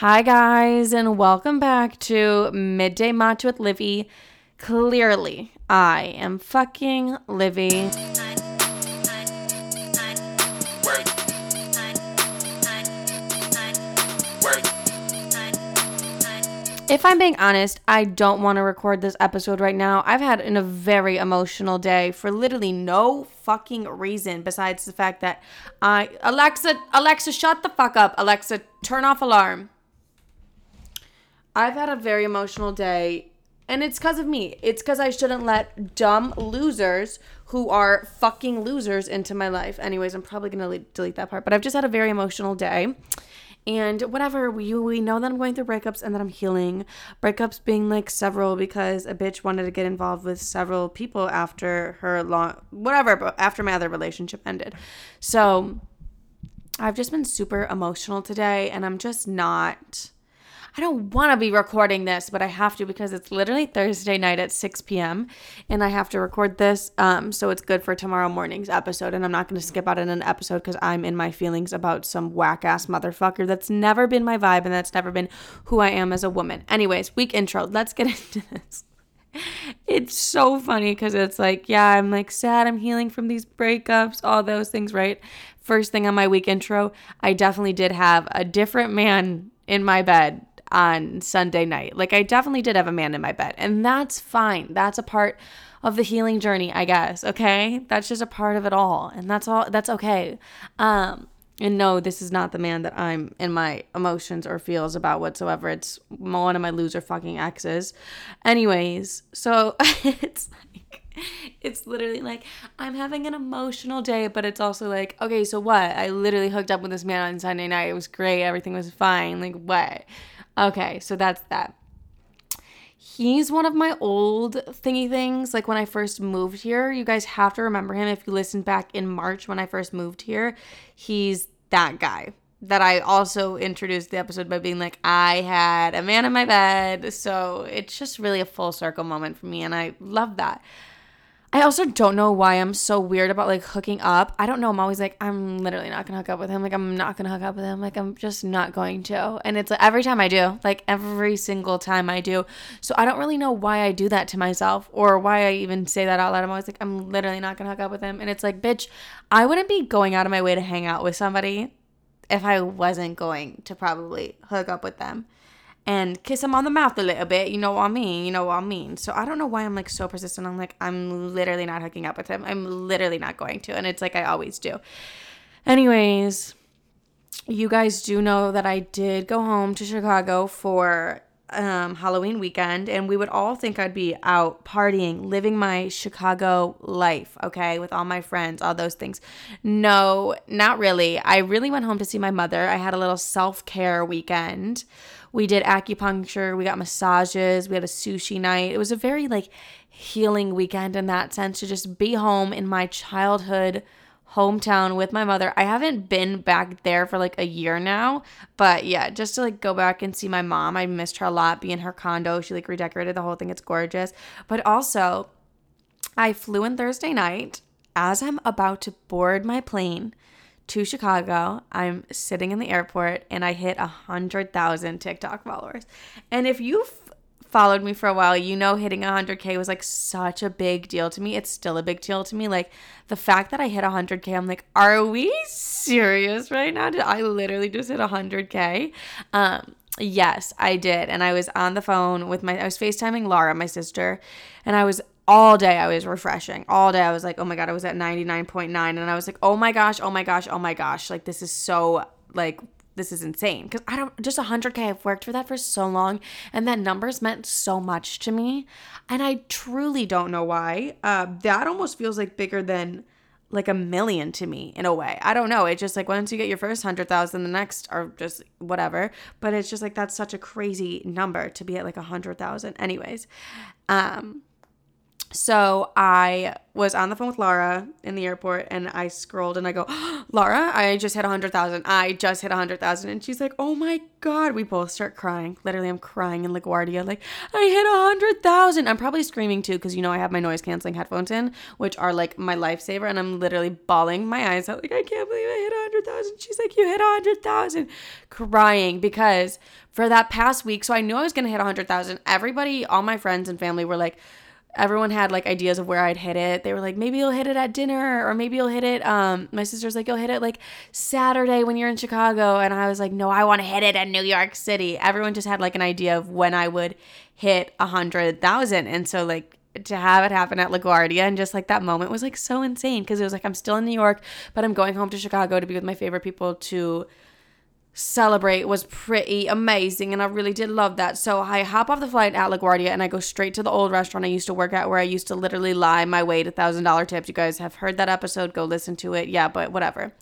Hi, guys, and welcome back to Midday Match with Livy. Clearly, I am fucking Livy. If I'm being honest, I don't want to record this episode right now. I've had a very emotional day for literally no fucking reason besides the fact that I Alexa Alexa shut the fuck up. Alexa turn off alarm. I've had a very emotional day and it's cuz of me. It's cuz I shouldn't let dumb losers who are fucking losers into my life. Anyways, I'm probably going to delete that part, but I've just had a very emotional day and whatever we we know that I'm going through breakups and that I'm healing. Breakups being like several because a bitch wanted to get involved with several people after her long whatever, after my other relationship ended. So I've just been super emotional today and I'm just not I don't want to be recording this, but I have to because it's literally Thursday night at 6 p.m. and I have to record this. Um, so it's good for tomorrow morning's episode. And I'm not going to skip out on an episode because I'm in my feelings about some whack ass motherfucker that's never been my vibe and that's never been who I am as a woman. Anyways, week intro. Let's get into this. It's so funny because it's like, yeah, I'm like sad. I'm healing from these breakups, all those things, right? First thing on my week intro, I definitely did have a different man in my bed on Sunday night. Like I definitely did have a man in my bed, and that's fine. That's a part of the healing journey, I guess. Okay? That's just a part of it all, and that's all that's okay. Um and no, this is not the man that I'm in my emotions or feels about whatsoever. It's one of my loser fucking exes. Anyways, so it's like it's literally like I'm having an emotional day, but it's also like, okay, so what? I literally hooked up with this man on Sunday night. It was great. Everything was fine. Like what? Okay, so that's that. He's one of my old thingy things. Like when I first moved here, you guys have to remember him. If you listen back in March when I first moved here, he's that guy that I also introduced the episode by being like, I had a man in my bed. So it's just really a full circle moment for me. And I love that. I also don't know why I'm so weird about like hooking up. I don't know. I'm always like, I'm literally not gonna hook up with him. Like, I'm not gonna hook up with him. Like, I'm just not going to. And it's like every time I do, like every single time I do. So I don't really know why I do that to myself or why I even say that out loud. I'm always like, I'm literally not gonna hook up with him. And it's like, bitch, I wouldn't be going out of my way to hang out with somebody if I wasn't going to probably hook up with them and kiss him on the mouth a little bit. You know what I mean? You know what I mean? So I don't know why I'm like so persistent. I'm like, I'm literally not hooking up with him. I'm literally not going to. And it's like I always do. Anyways, you guys do know that I did go home to Chicago for um, Halloween weekend, and we would all think I'd be out partying, living my Chicago life, okay, with all my friends, all those things. No, not really. I really went home to see my mother. I had a little self care weekend we did acupuncture, we got massages, we had a sushi night. It was a very like healing weekend in that sense to just be home in my childhood hometown with my mother. I haven't been back there for like a year now, but yeah, just to like go back and see my mom. I missed her a lot, be in her condo. She like redecorated the whole thing. It's gorgeous. But also, I flew in Thursday night as I'm about to board my plane to Chicago. I'm sitting in the airport and I hit a hundred thousand TikTok followers. And if you've followed me for a while, you know hitting 100k was like such a big deal to me. It's still a big deal to me. Like the fact that I hit 100k, I'm like, are we serious right now? Did I literally just hit 100k? Um, yes, I did, and I was on the phone with my. I was FaceTiming Laura, my sister, and I was all day I was refreshing. All day I was like, oh my God, I was at 99.9. And I was like, oh my gosh, oh my gosh, oh my gosh. Like, this is so, like, this is insane. Because I don't, just 100K, I've worked for that for so long. And that numbers meant so much to me. And I truly don't know why. Uh, that almost feels like bigger than like a million to me in a way. I don't know. It's just like once you get your first 100,000, the next are just whatever. But it's just like that's such a crazy number to be at like a 100,000. Anyways, um, So I was on the phone with Laura in the airport and I scrolled and I go, Laura, I just hit 100,000. I just hit 100,000. And she's like, oh my God. We both start crying. Literally, I'm crying in LaGuardia. Like, I hit 100,000. I'm probably screaming too because, you know, I have my noise canceling headphones in, which are like my lifesaver. And I'm literally bawling my eyes out. Like, I can't believe I hit 100,000. She's like, you hit 100,000. Crying because for that past week, so I knew I was going to hit 100,000. Everybody, all my friends and family were like, everyone had like ideas of where I'd hit it. They were like, maybe you'll hit it at dinner, or maybe you'll hit it. Um, my sister's like, you'll hit it like Saturday when you're in Chicago, and I was like, no, I want to hit it in New York City. Everyone just had like an idea of when I would hit a hundred thousand, and so like to have it happen at LaGuardia and just like that moment was like so insane because it was like I'm still in New York, but I'm going home to Chicago to be with my favorite people to celebrate was pretty amazing and I really did love that. So I hop off the flight at LaGuardia and I go straight to the old restaurant I used to work at where I used to literally lie my way to thousand dollar tips. You guys have heard that episode, go listen to it. Yeah, but whatever.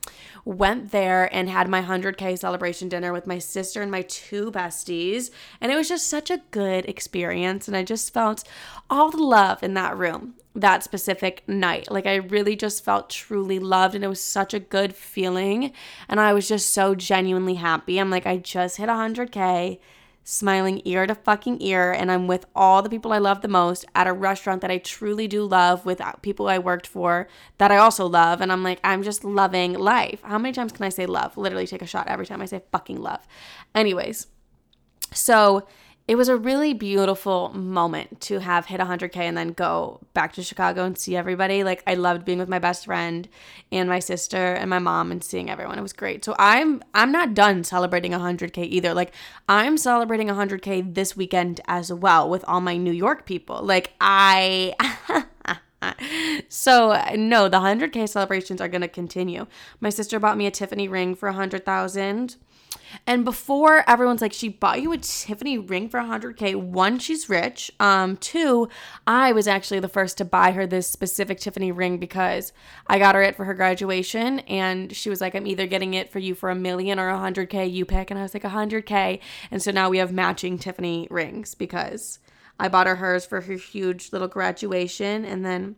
Went there and had my 100k celebration dinner with my sister and my two besties. And it was just such a good experience and I just felt all the love in that room that specific night. Like I really just felt truly loved and it was such a good feeling and I was just so genuinely happy. I'm like I just hit 100k smiling ear to fucking ear and I'm with all the people I love the most at a restaurant that I truly do love with people I worked for that I also love and I'm like I'm just loving life. How many times can I say love? Literally take a shot every time I say fucking love. Anyways, so it was a really beautiful moment to have hit 100k and then go back to Chicago and see everybody. Like I loved being with my best friend and my sister and my mom and seeing everyone. It was great. So I'm I'm not done celebrating 100k either. Like I'm celebrating 100k this weekend as well with all my New York people. Like I so no, the 100k celebrations are going to continue. My sister bought me a Tiffany ring for 100,000 and before everyone's like, she bought you a Tiffany ring for 100K. One, she's rich. Um, two, I was actually the first to buy her this specific Tiffany ring because I got her it for her graduation. And she was like, I'm either getting it for you for a million or 100K, you pick. And I was like, 100K. And so now we have matching Tiffany rings because I bought her hers for her huge little graduation. And then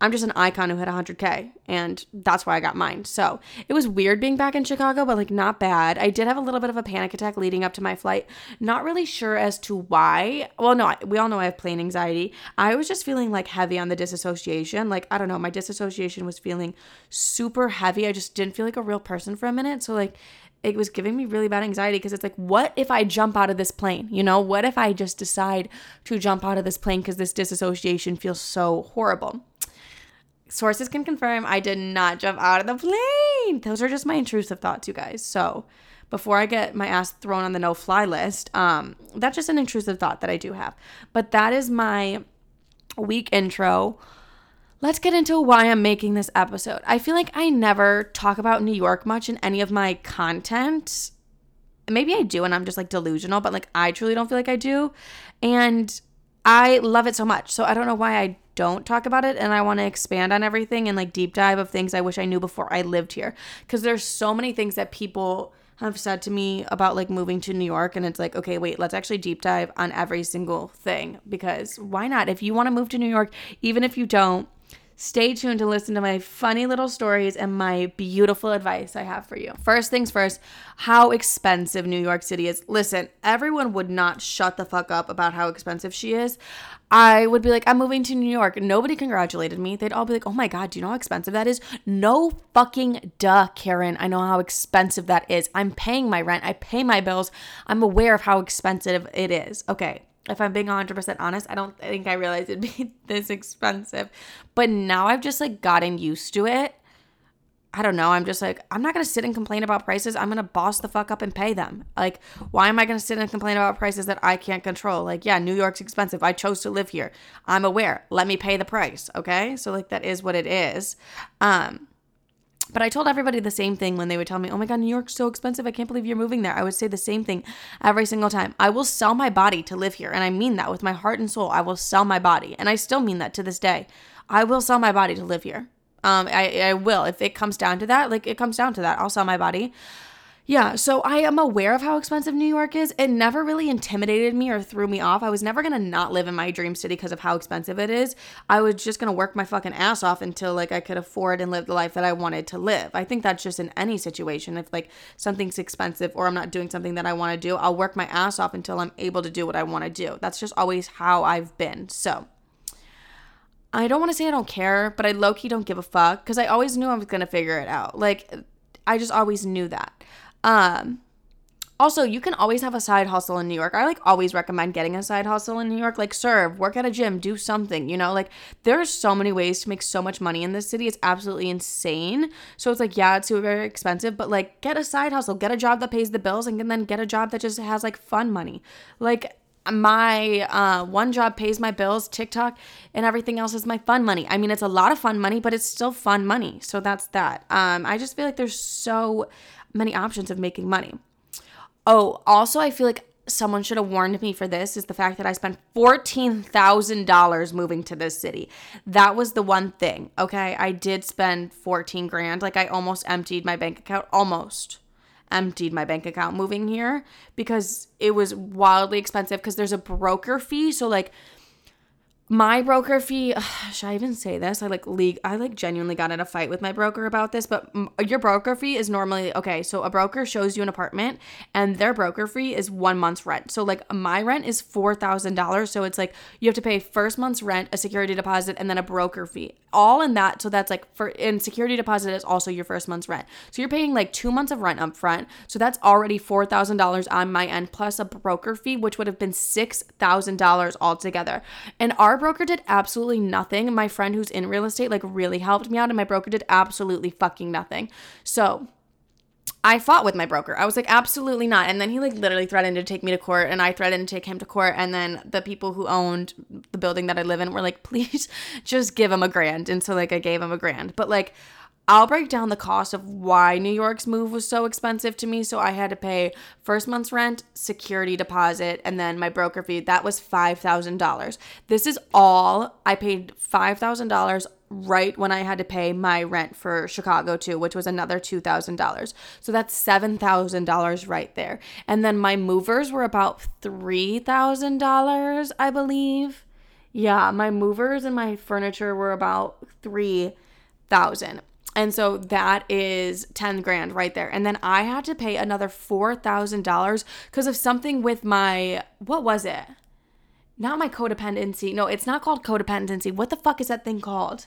I'm just an icon who hit 100K, and that's why I got mine. So it was weird being back in Chicago, but like not bad. I did have a little bit of a panic attack leading up to my flight. Not really sure as to why. Well, no, we all know I have plane anxiety. I was just feeling like heavy on the disassociation. Like, I don't know, my disassociation was feeling super heavy. I just didn't feel like a real person for a minute. So, like, it was giving me really bad anxiety because it's like, what if I jump out of this plane? You know, what if I just decide to jump out of this plane because this disassociation feels so horrible? Sources can confirm I did not jump out of the plane. Those are just my intrusive thoughts, you guys. So before I get my ass thrown on the no fly list, um, that's just an intrusive thought that I do have. But that is my week intro. Let's get into why I'm making this episode. I feel like I never talk about New York much in any of my content. Maybe I do, and I'm just like delusional, but like I truly don't feel like I do. And I love it so much. So I don't know why I don't talk about it and I want to expand on everything and like deep dive of things I wish I knew before I lived here. Because there's so many things that people have said to me about like moving to New York and it's like okay wait let's actually deep dive on every single thing because why not? If you want to move to New York even if you don't Stay tuned to listen to my funny little stories and my beautiful advice I have for you. First things first, how expensive New York City is. Listen, everyone would not shut the fuck up about how expensive she is. I would be like, I'm moving to New York. Nobody congratulated me. They'd all be like, oh my God, do you know how expensive that is? No fucking duh, Karen. I know how expensive that is. I'm paying my rent, I pay my bills. I'm aware of how expensive it is. Okay, if I'm being 100% honest, I don't think I realized it'd be this expensive. But now I've just like gotten used to it. I don't know. I'm just like, I'm not going to sit and complain about prices. I'm going to boss the fuck up and pay them. Like, why am I going to sit and complain about prices that I can't control? Like, yeah, New York's expensive. I chose to live here. I'm aware. Let me pay the price. Okay. So, like, that is what it is. Um, but I told everybody the same thing when they would tell me, oh my God, New York's so expensive. I can't believe you're moving there. I would say the same thing every single time. I will sell my body to live here. And I mean that with my heart and soul. I will sell my body. And I still mean that to this day. I will sell my body to live here. Um, I, I will. If it comes down to that, like it comes down to that, I'll sell my body. Yeah, so I am aware of how expensive New York is. It never really intimidated me or threw me off. I was never gonna not live in my dream city because of how expensive it is. I was just gonna work my fucking ass off until like I could afford and live the life that I wanted to live. I think that's just in any situation. If like something's expensive or I'm not doing something that I wanna do, I'll work my ass off until I'm able to do what I wanna do. That's just always how I've been. So I don't wanna say I don't care, but I low key don't give a fuck because I always knew I was gonna figure it out. Like, I just always knew that. Um, also, you can always have a side hustle in New York. I like always recommend getting a side hustle in New York, like serve, work at a gym, do something, you know? Like there's so many ways to make so much money in this city. It's absolutely insane. So it's like, yeah, it's super very expensive, but like get a side hustle, get a job that pays the bills and then get a job that just has like fun money. Like my uh, one job pays my bills, TikTok, and everything else is my fun money. I mean, it's a lot of fun money, but it's still fun money. So that's that. Um, I just feel like there's so many options of making money. Oh, also, I feel like someone should have warned me for this is the fact that I spent $14,000 moving to this city. That was the one thing, okay? I did spend 14 grand. Like I almost emptied my bank account, almost emptied my bank account moving here because it was wildly expensive because there's a broker fee. So like my broker fee ugh, should i even say this? I like league i like genuinely got in a fight with my broker about this but m- your broker fee is normally okay so a broker shows you an apartment and their broker fee is one month's rent. So like my rent is $4000 so it's like you have to pay first month's rent a security deposit and then a broker fee. All in that so that's like for in security deposit is also your first month's rent. So you're paying like two months of rent up front so that's already $4000 on my end plus a broker fee which would have been $6000 altogether. And broker did absolutely nothing. My friend who's in real estate like really helped me out and my broker did absolutely fucking nothing. So, I fought with my broker. I was like, absolutely not. And then he like literally threatened to take me to court, and I threatened to take him to court. And then the people who owned the building that I live in were like, please just give him a grand. And so like I gave him a grand. But like I'll break down the cost of why New York's move was so expensive to me. So I had to pay first month's rent, security deposit, and then my broker fee. That was $5,000. This is all I paid $5,000 right when I had to pay my rent for Chicago too, which was another $2,000. So that's $7,000 right there. And then my movers were about $3,000, I believe. Yeah, my movers and my furniture were about 3000 and so that is 10 grand right there. And then I had to pay another $4,000 because of something with my, what was it? Not my codependency. No, it's not called codependency. What the fuck is that thing called?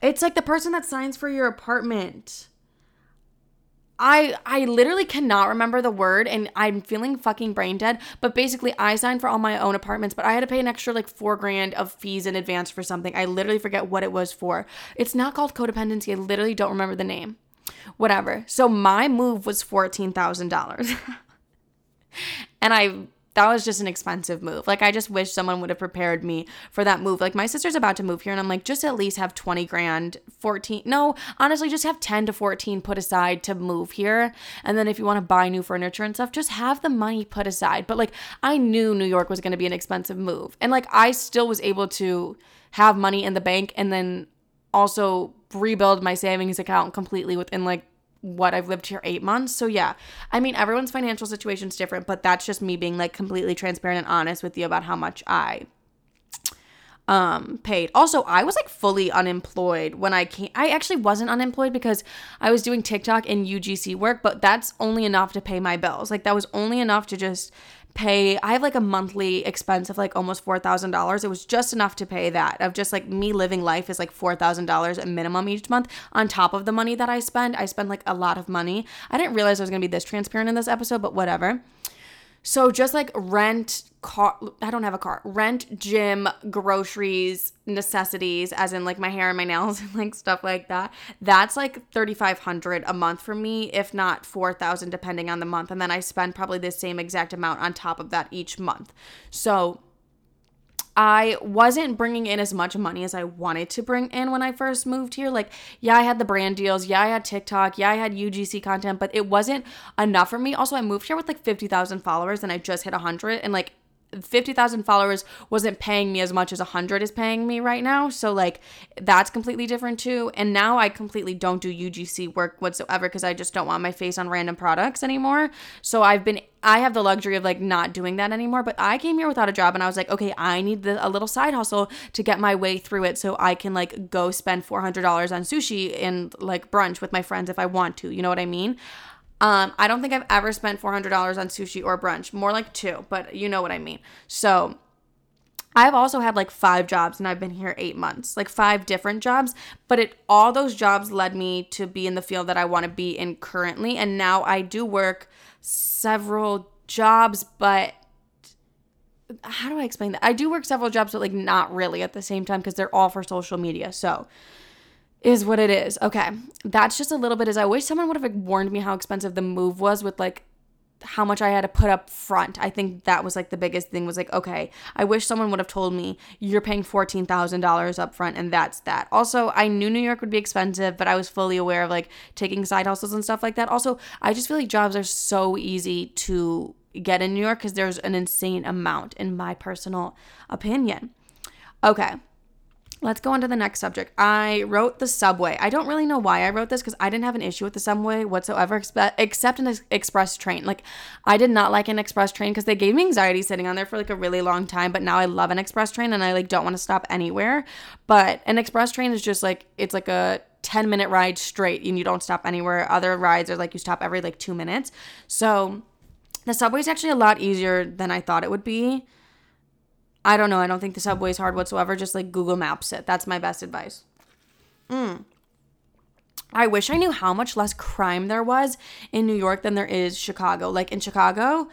It's like the person that signs for your apartment. I I literally cannot remember the word and I'm feeling fucking brain dead. But basically I signed for all my own apartments, but I had to pay an extra like four grand of fees in advance for something. I literally forget what it was for. It's not called codependency. I literally don't remember the name. Whatever. So my move was fourteen thousand dollars. and I that was just an expensive move. Like I just wish someone would have prepared me for that move. Like my sister's about to move here and I'm like just at least have 20 grand, 14. No, honestly just have 10 to 14 put aside to move here. And then if you want to buy new furniture and stuff, just have the money put aside. But like I knew New York was going to be an expensive move. And like I still was able to have money in the bank and then also rebuild my savings account completely within like what I've lived here eight months. So yeah, I mean everyone's financial situation is different, but that's just me being like completely transparent and honest with you about how much I um paid. Also, I was like fully unemployed when I came. I actually wasn't unemployed because I was doing TikTok and UGC work, but that's only enough to pay my bills. Like that was only enough to just pay I have like a monthly expense of like almost $4,000. It was just enough to pay that. Of just like me living life is like $4,000 a minimum each month on top of the money that I spend. I spend like a lot of money. I didn't realize I was going to be this transparent in this episode, but whatever. So just like rent, car, I don't have a car. Rent, gym, groceries, necessities, as in like my hair and my nails and like stuff like that. That's like 3500 a month for me, if not 4000 depending on the month. And then I spend probably the same exact amount on top of that each month. So I wasn't bringing in as much money as I wanted to bring in when I first moved here. Like, yeah, I had the brand deals. Yeah, I had TikTok. Yeah, I had UGC content, but it wasn't enough for me. Also, I moved here with like 50,000 followers and I just hit 100. And like, 50,000 followers wasn't paying me as much as 100 is paying me right now. So, like, that's completely different too. And now I completely don't do UGC work whatsoever because I just don't want my face on random products anymore. So, I've been, I have the luxury of like not doing that anymore. But I came here without a job and I was like, okay, I need the, a little side hustle to get my way through it so I can like go spend $400 on sushi and like brunch with my friends if I want to. You know what I mean? Um, I don't think I've ever spent $400 on sushi or brunch, more like two, but you know what I mean. So I've also had like five jobs and I've been here eight months, like five different jobs, but it all those jobs led me to be in the field that I want to be in currently. And now I do work several jobs, but how do I explain that? I do work several jobs, but like not really at the same time because they're all for social media. So is what it is. Okay. That's just a little bit as I wish someone would have warned me how expensive the move was with like how much I had to put up front. I think that was like the biggest thing was like, okay, I wish someone would have told me you're paying $14,000 up front and that's that. Also, I knew New York would be expensive, but I was fully aware of like taking side hustles and stuff like that. Also, I just feel like jobs are so easy to get in New York because there's an insane amount, in my personal opinion. Okay. Let's go on to the next subject. I wrote the subway. I don't really know why I wrote this because I didn't have an issue with the subway whatsoever, except an express train. Like, I did not like an express train because they gave me anxiety sitting on there for like a really long time. But now I love an express train and I like don't want to stop anywhere. But an express train is just like it's like a 10 minute ride straight and you don't stop anywhere. Other rides are like you stop every like two minutes. So the subway is actually a lot easier than I thought it would be. I don't know. I don't think the subway is hard whatsoever. Just like Google Maps it. That's my best advice. Mm. I wish I knew how much less crime there was in New York than there is Chicago. Like in Chicago,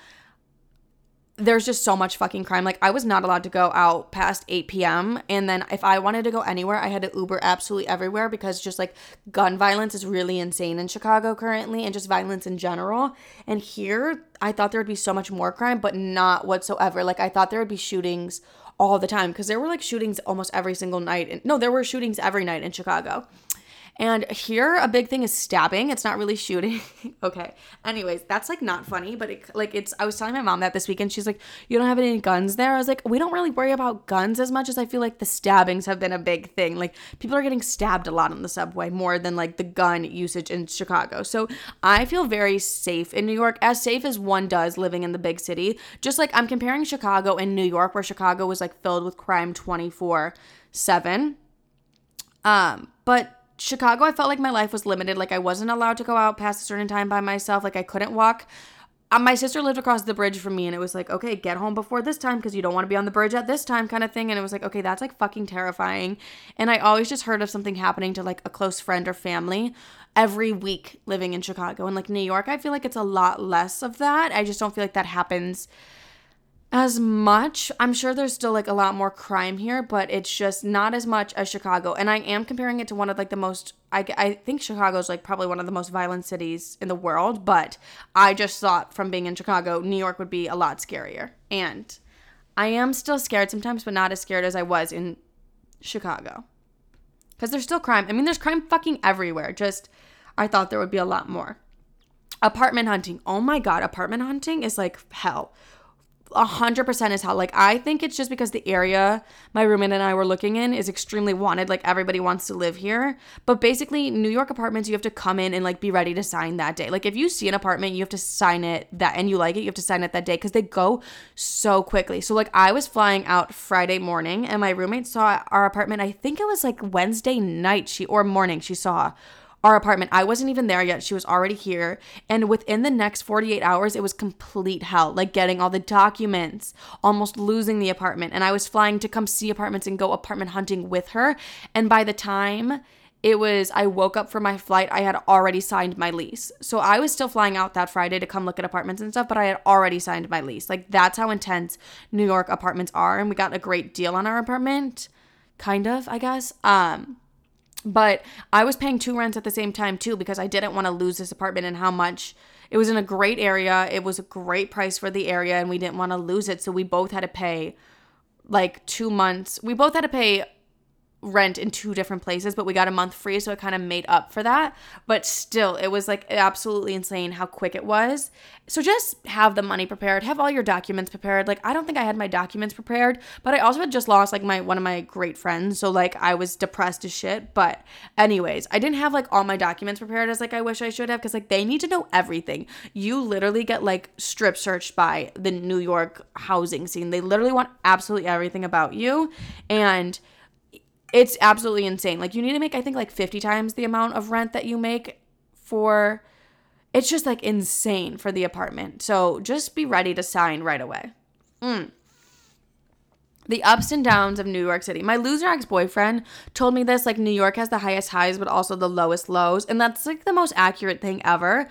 there's just so much fucking crime. Like I was not allowed to go out past 8 p.m. And then if I wanted to go anywhere, I had to Uber absolutely everywhere because just like gun violence is really insane in Chicago currently and just violence in general. And here, I thought there would be so much more crime, but not whatsoever. Like I thought there would be shootings all the time because there were like shootings almost every single night. And No, there were shootings every night in Chicago. And here, a big thing is stabbing. It's not really shooting. okay. Anyways, that's like not funny, but it, like it's. I was telling my mom that this weekend. She's like, "You don't have any guns there." I was like, "We don't really worry about guns as much as I feel like the stabbings have been a big thing. Like people are getting stabbed a lot on the subway more than like the gun usage in Chicago. So I feel very safe in New York, as safe as one does living in the big city. Just like I'm comparing Chicago and New York, where Chicago was like filled with crime twenty four seven. Um, but Chicago, I felt like my life was limited. Like I wasn't allowed to go out past a certain time by myself. Like I couldn't walk. Um, my sister lived across the bridge from me, and it was like, okay, get home before this time because you don't want to be on the bridge at this time, kind of thing. And it was like, okay, that's like fucking terrifying. And I always just heard of something happening to like a close friend or family every week living in Chicago. And like New York, I feel like it's a lot less of that. I just don't feel like that happens as much. I'm sure there's still like a lot more crime here, but it's just not as much as Chicago. And I am comparing it to one of like the most, I, I think Chicago's like probably one of the most violent cities in the world, but I just thought from being in Chicago, New York would be a lot scarier. And I am still scared sometimes, but not as scared as I was in Chicago. Because there's still crime. I mean, there's crime fucking everywhere. Just, I thought there would be a lot more. Apartment hunting. Oh my God, apartment hunting is like hell a hundred percent is how like I think it's just because the area my roommate and I were looking in is extremely wanted. Like everybody wants to live here. But basically New York apartments you have to come in and like be ready to sign that day. Like if you see an apartment, you have to sign it that and you like it, you have to sign it that day because they go so quickly. So like I was flying out Friday morning and my roommate saw our apartment, I think it was like Wednesday night she or morning she saw our apartment. I wasn't even there yet. She was already here. And within the next 48 hours, it was complete hell. Like getting all the documents, almost losing the apartment. And I was flying to come see apartments and go apartment hunting with her. And by the time it was, I woke up for my flight, I had already signed my lease. So I was still flying out that Friday to come look at apartments and stuff, but I had already signed my lease. Like that's how intense New York apartments are. And we got a great deal on our apartment. Kind of, I guess. Um, but I was paying two rents at the same time too because I didn't want to lose this apartment and how much it was in a great area. It was a great price for the area and we didn't want to lose it. So we both had to pay like two months. We both had to pay rent in two different places, but we got a month free, so it kind of made up for that. But still, it was like absolutely insane how quick it was. So just have the money prepared, have all your documents prepared. Like I don't think I had my documents prepared, but I also had just lost like my one of my great friends, so like I was depressed as shit. But anyways, I didn't have like all my documents prepared as like I wish I should have because like they need to know everything. You literally get like strip searched by the New York housing scene. They literally want absolutely everything about you and it's absolutely insane. Like you need to make I think like 50 times the amount of rent that you make for it's just like insane for the apartment. So just be ready to sign right away. Mm. The ups and downs of New York City. My loser ex boyfriend told me this like New York has the highest highs, but also the lowest lows. And that's like the most accurate thing ever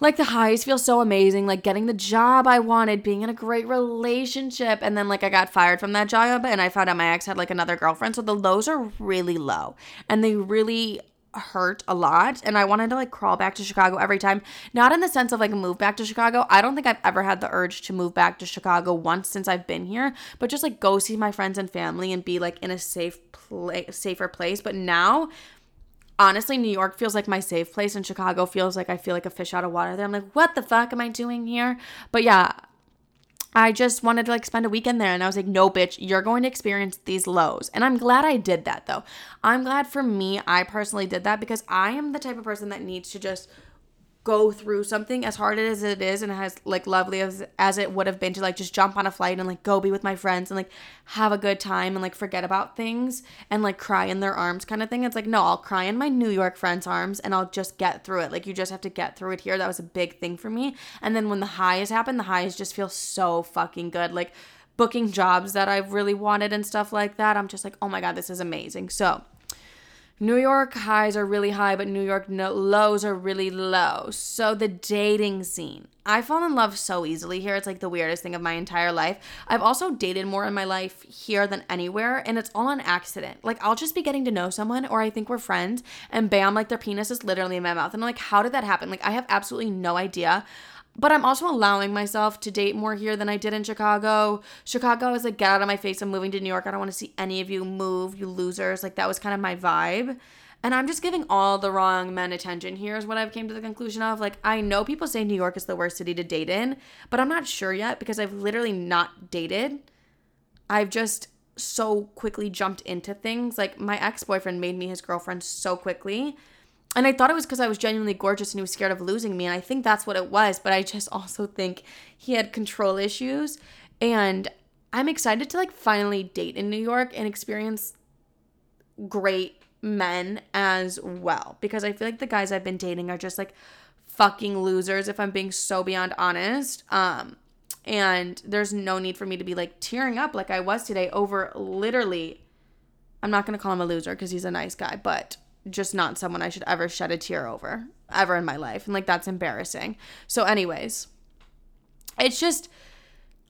like the highs feel so amazing, like getting the job I wanted, being in a great relationship. And then, like, I got fired from that job and I found out my ex had like another girlfriend. So the lows are really low and they really hurt a lot. And I wanted to like crawl back to Chicago every time. Not in the sense of like move back to Chicago. I don't think I've ever had the urge to move back to Chicago once since I've been here, but just like go see my friends and family and be like in a safe place, safer place. But now, honestly, New York feels like my safe place, and Chicago feels like I feel like a fish out of water there. I'm like, what the fuck am I doing here? But yeah, I just wanted to like spend a weekend there and I was like, no, bitch, you're going to experience these lows. And I'm glad I did that though. I'm glad for me, I personally did that because I am the type of person that needs to just go through something as hard as it is and as like lovely as as it would have been to like just jump on a flight and like go be with my friends and like have a good time and like forget about things and like cry in their arms kind of thing. It's like no, I'll cry in my New York friends' arms and I'll just get through it. Like you just have to get through it here. That was a big thing for me. And then when the highs happen, the highs just feel so fucking good. Like booking jobs that I've really wanted and stuff like that. I'm just like, "Oh my god, this is amazing." So, New York highs are really high, but New York no- lows are really low. So the dating scene. I fall in love so easily here. It's like the weirdest thing of my entire life. I've also dated more in my life here than anywhere, and it's all on accident. Like I'll just be getting to know someone, or I think we're friends, and bam, like their penis is literally in my mouth. And I'm like, how did that happen? Like I have absolutely no idea but I'm also allowing myself to date more here than I did in Chicago. Chicago is like, get out of my face. I'm moving to New York. I don't want to see any of you move, you losers. Like, that was kind of my vibe. And I'm just giving all the wrong men attention here, is what I've came to the conclusion of. Like, I know people say New York is the worst city to date in, but I'm not sure yet because I've literally not dated. I've just so quickly jumped into things. Like, my ex boyfriend made me his girlfriend so quickly and I thought it was because I was genuinely gorgeous and he was scared of losing me. And I think that's what it was. But I just also think he had control issues. And I'm excited to like finally date in New York and experience great men as well. Because I feel like the guys I've been dating are just like fucking losers, if I'm being so beyond honest. Um, and there's no need for me to be like tearing up like I was today over literally. I'm not gonna call him a loser because he's a nice guy, but just not someone I should ever shed a tear over ever in my life. And like that's embarrassing. So, anyways, it's just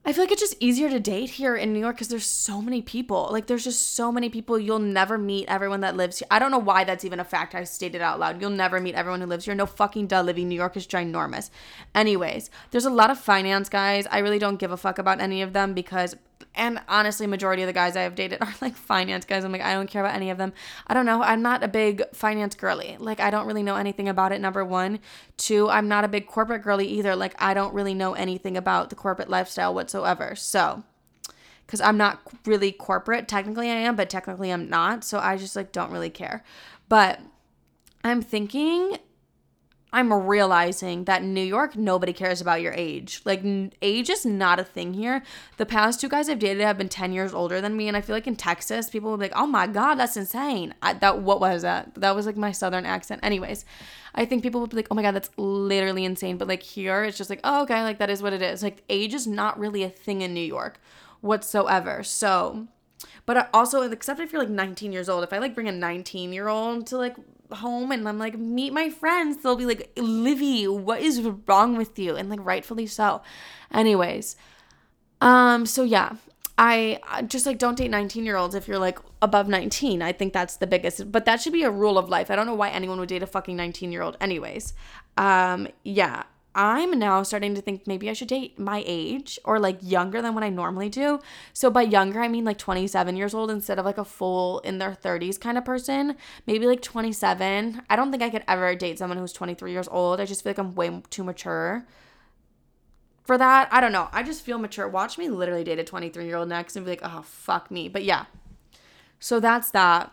I feel like it's just easier to date here in New York because there's so many people. Like there's just so many people. You'll never meet everyone that lives here. I don't know why that's even a fact I stated out loud. You'll never meet everyone who lives here. No fucking duh living New York is ginormous. Anyways, there's a lot of finance guys. I really don't give a fuck about any of them because and honestly majority of the guys i have dated are like finance guys. I'm like i don't care about any of them. I don't know. I'm not a big finance girly. Like i don't really know anything about it number one. Two i'm not a big corporate girly either. Like i don't really know anything about the corporate lifestyle whatsoever. So because i'm not really corporate. Technically i am but technically i'm not. So i just like don't really care. But i'm thinking I'm realizing that in New York, nobody cares about your age. Like, age is not a thing here. The past two guys I've dated have been 10 years older than me. And I feel like in Texas, people will be like, oh my God, that's insane. I, that What was that? That was like my southern accent. Anyways, I think people would be like, oh my God, that's literally insane. But like here, it's just like, oh, okay, like that is what it is. Like, age is not really a thing in New York whatsoever. So, but uh, also, except if you're like 19 years old, if I like bring a 19 year old to like home and I'm like, meet my friends, they'll be like, Livy, what is wrong with you? And like, rightfully so. Anyways, um, so yeah, I just like don't date 19 year olds if you're like above 19. I think that's the biggest, but that should be a rule of life. I don't know why anyone would date a fucking 19 year old, anyways. Um, yeah, I'm now starting to think maybe I should date my age or like younger than what I normally do. So by younger, I mean like 27 years old instead of like a full in their 30s kind of person. Maybe like 27. I don't think I could ever date someone who's 23 years old. I just feel like I'm way too mature for that. I don't know. I just feel mature. Watch me literally date a 23 year old next and be like, oh, fuck me. But yeah. So that's that.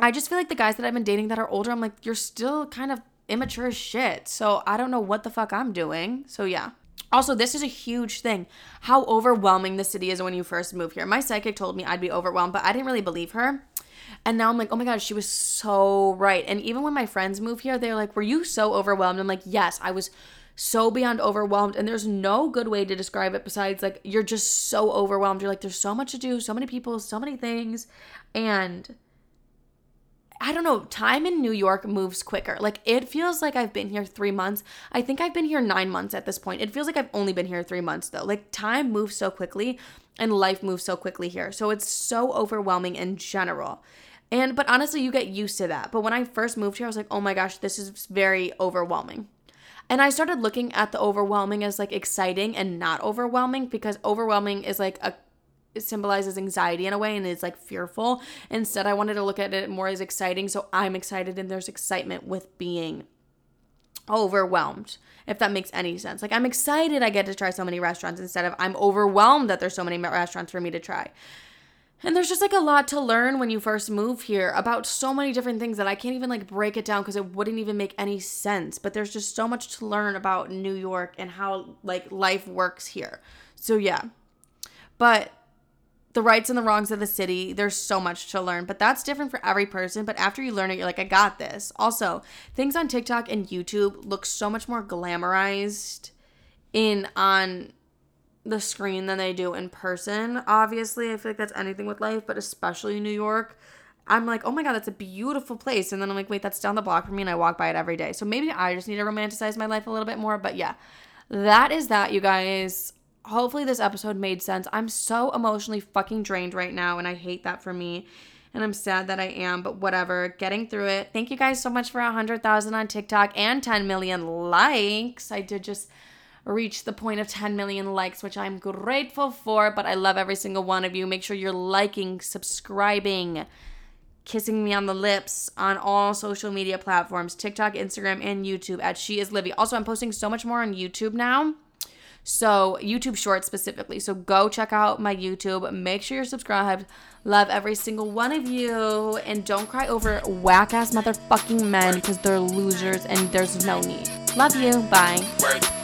I just feel like the guys that I've been dating that are older, I'm like, you're still kind of immature as shit. So I don't know what the fuck I'm doing. So yeah. Also, this is a huge thing. How overwhelming the city is when you first move here. My psychic told me I'd be overwhelmed, but I didn't really believe her. And now I'm like, oh my God, she was so right. And even when my friends move here, they're like, were you so overwhelmed? I'm like, yes, I was so beyond overwhelmed. And there's no good way to describe it besides like, you're just so overwhelmed. You're like, there's so much to do, so many people, so many things. And I don't know, time in New York moves quicker. Like it feels like I've been here three months. I think I've been here nine months at this point. It feels like I've only been here three months though. Like time moves so quickly and life moves so quickly here. So it's so overwhelming in general. And but honestly, you get used to that. But when I first moved here, I was like, oh my gosh, this is very overwhelming. And I started looking at the overwhelming as like exciting and not overwhelming because overwhelming is like a symbolizes anxiety in a way and is like fearful. Instead, I wanted to look at it more as exciting. So I'm excited and there's excitement with being overwhelmed, if that makes any sense. Like I'm excited I get to try so many restaurants instead of I'm overwhelmed that there's so many restaurants for me to try. And there's just like a lot to learn when you first move here about so many different things that I can't even like break it down because it wouldn't even make any sense. But there's just so much to learn about New York and how like life works here. So yeah. But the rights and the wrongs of the city. There's so much to learn, but that's different for every person. But after you learn it, you're like, I got this. Also, things on TikTok and YouTube look so much more glamorized in on the screen than they do in person. Obviously, I feel like that's anything with life, but especially New York. I'm like, oh my God, that's a beautiful place. And then I'm like, wait, that's down the block from me, and I walk by it every day. So maybe I just need to romanticize my life a little bit more. But yeah, that is that, you guys hopefully this episode made sense. I'm so emotionally fucking drained right now, and I hate that for me. And I'm sad that I am, but whatever. Getting through it. Thank you guys so much for 100,000 on TikTok and 10 million likes. I did just reach the point of 10 million likes, which I'm grateful for, but I love every single one of you. Make sure you're liking, subscribing, kissing me on the lips on all social media platforms TikTok, Instagram, and YouTube at She Is Livy. Also, I'm posting so much more on YouTube now. So, YouTube Shorts specifically. So, go check out my YouTube. Make sure you're subscribed. Love every single one of you. And don't cry over whack ass motherfucking men because they're losers and there's no need. Love you. Bye.